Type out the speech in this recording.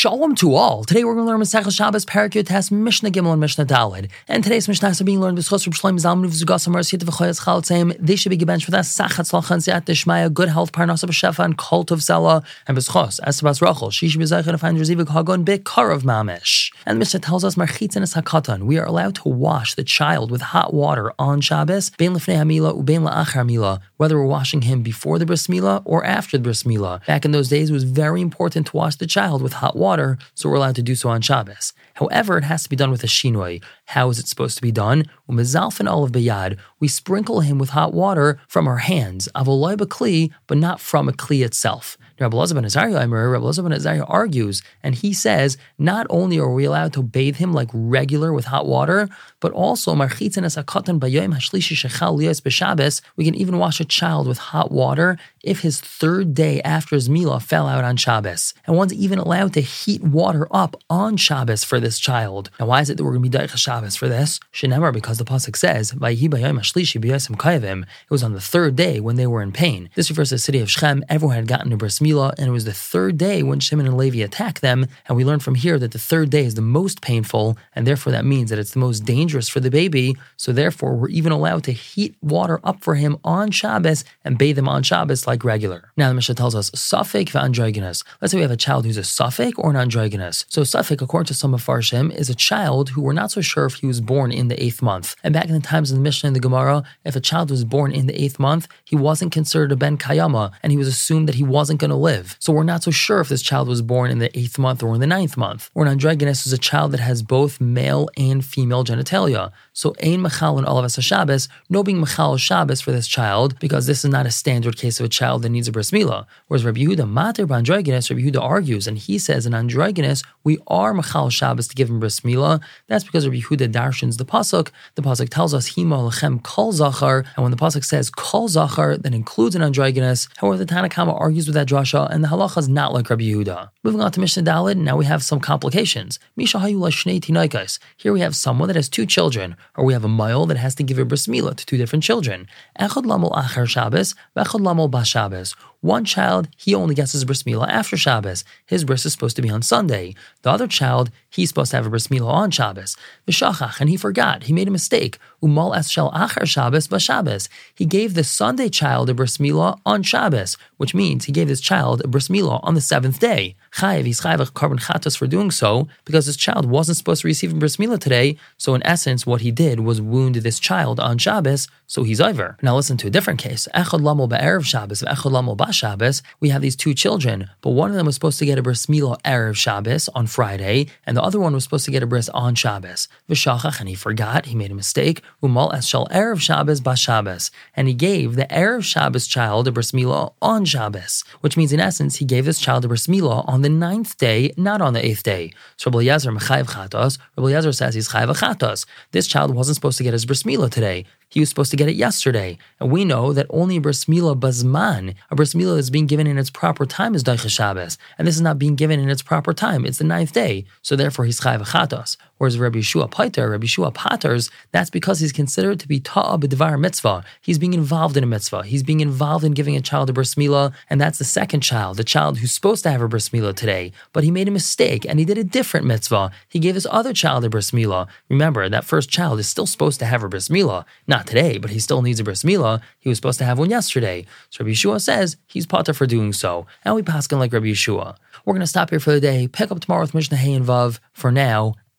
Shalom to all. Today we're going to learn Masechah Shabbos Parakut Test Mishnah Gimel and Mishnah Dalid. And today's Mishnah are being learned with Chos from Shloim Zalman of Zugas Amar Siyat V'Choyas Chalatzim. They should be given for that Sachat Slachan Ziyat Deshmaya, good health, Parnasa B'Shefa, and cult of Zela, and B'Schos, Esabas Rachel. She should be Zeichen to find Rezivik Hagon Bikar of Mamish. And the Mishnah tells us Marchitz and Hakatan. We are allowed to wash the child with hot water on Shabbos, Bein Lefnei Hamila, Ubein La'achar Mila, whether we're washing him before the Bris or after the Bris. Back in those days, it was very important to wash the child with hot water, so we're allowed to do so on Shabbos. However, it has to be done with a shinoi. How is it supposed to be done? Umezalfin olive bayad, we sprinkle him with hot water from our hands, avoloi kli, but not from a kli itself. Rabbi Elazar ben Azariah, Rabbi Elazar ben argues, and he says not only are we allowed to bathe him like regular with hot water, but also we can even wash a child with hot water if his third day after his milah fell out on Shabbos. And one's even allowed to heat water up on Shabbos for this child. Now, why is it that we're going to be Daicha Shabbos for this? Shenemar, because the Pasuk says, It was on the third day when they were in pain. This refers to the city of Shechem. Everyone had gotten to bris milah, and it was the third day when Shimon and Levi attacked them. And we learn from here that the third day is the most painful, and therefore that means that it's the most dangerous for the baby. So therefore, we're even allowed to heat water up for him on Shabbos and bathe him on Shabbos like regular. Now the Mishnah tells us safek androgynous. Let's say we have a child who's a safek or an androgynous. So safek, according to some of Farshim, is a child who we're not so sure if he was born in the eighth month. And back in the times of the Mishnah and the Gemara, if a child was born in the eighth month, he wasn't considered a ben kayama, and he was assumed that he wasn't going to live. So we're not so sure if this child was born in the eighth month or in the ninth month. Or an androgynous is a child that has both male and female genitalia. So ein machal and olav Shabbos, no being machal Shabbos for this child, because this is not a standard case of a child that needs a bris milah. Whereas Rabbi Yehuda mater b'androginus, Rabbi Yehuda argues, and he says in androginus we are machal Shabbos to give him bris milah. That's because Rabbi Yehuda darshins the pasuk. The pasuk tells us hima lechem kol zachar, and when the pasuk says kol zachar, that includes an androginus. However, the Tanna Kamma argues with that drasha, and the halacha is not like Rabbi Yehuda. Moving on to Mishnah Dalid, now we have some complications. Misha hayula shnei. Here we have someone that has two children, or we have a male that has to give a bris milah to two different children. Echad lamol acher Shabbos, v'echad lamol bas Shabbos. One child, he only gets his bris milah after Shabbos. His bris is supposed to be on Sunday. The other child, he's supposed to have a bris milah on Shabbos. V'shachach, and he forgot. He made a mistake. Umal es shel acher Shabbos b'Shabbos. He gave the Sunday child a bris milah on Shabbos, which means he gave this child a bris milah on the seventh day. Chayiv, he's chayiv korban chatos for doing so because his child wasn't supposed to receive a bris milah today. So in essence, what he did was wound this child on Shabbos, so he's over. Now listen to a different case. Echad lamol ba'erev Shabbos, echad lamol Shabbos, we have these two children, but one of them was supposed to get a bris milah erev Shabbos on Friday, and the other one was supposed to get a bris on Shabbos. V'shachach, and he forgot, he made a mistake. Umal es erev Shabbos ba Shabbos, and he gave the erev Shabbos child a bris milah on Shabbos, which means in essence he gave this child a bris milah on the ninth day, not on the eighth day. So Rabbi Yezer mechayev chatos. Rabbi Yezer says he's chayev chatos. This child wasn't supposed to get his bris milah today. He was supposed to get it yesterday. And we know that only a bris milah bazman, a bris milah is being given in its proper time is Daicha Shabbos. And this is not being given in its proper time. It's the ninth day. So therefore he's chayv chatos. Whereas Rabbi Yeshua Paiter, Rabbi Yeshua Paters, that's because he's considered to be ta'a b'devar mitzvah. He's being involved in a mitzvah. He's being involved in giving a child a bris milah, and that's the second child, the child who's supposed to have a bris milah today, but he made a mistake and he did a different mitzvah. He gave his other child a bris milah. Remember, that first child is still supposed to have a bris milah. Not today, but he still needs a bris milah. He was supposed to have one yesterday. So Rabbi Yeshua says he's pater for doing so. And we pass like Rabbi Yeshua. We're going to stop here for the day. Pick up tomorrow with Mishnah Hay and Vav. For now,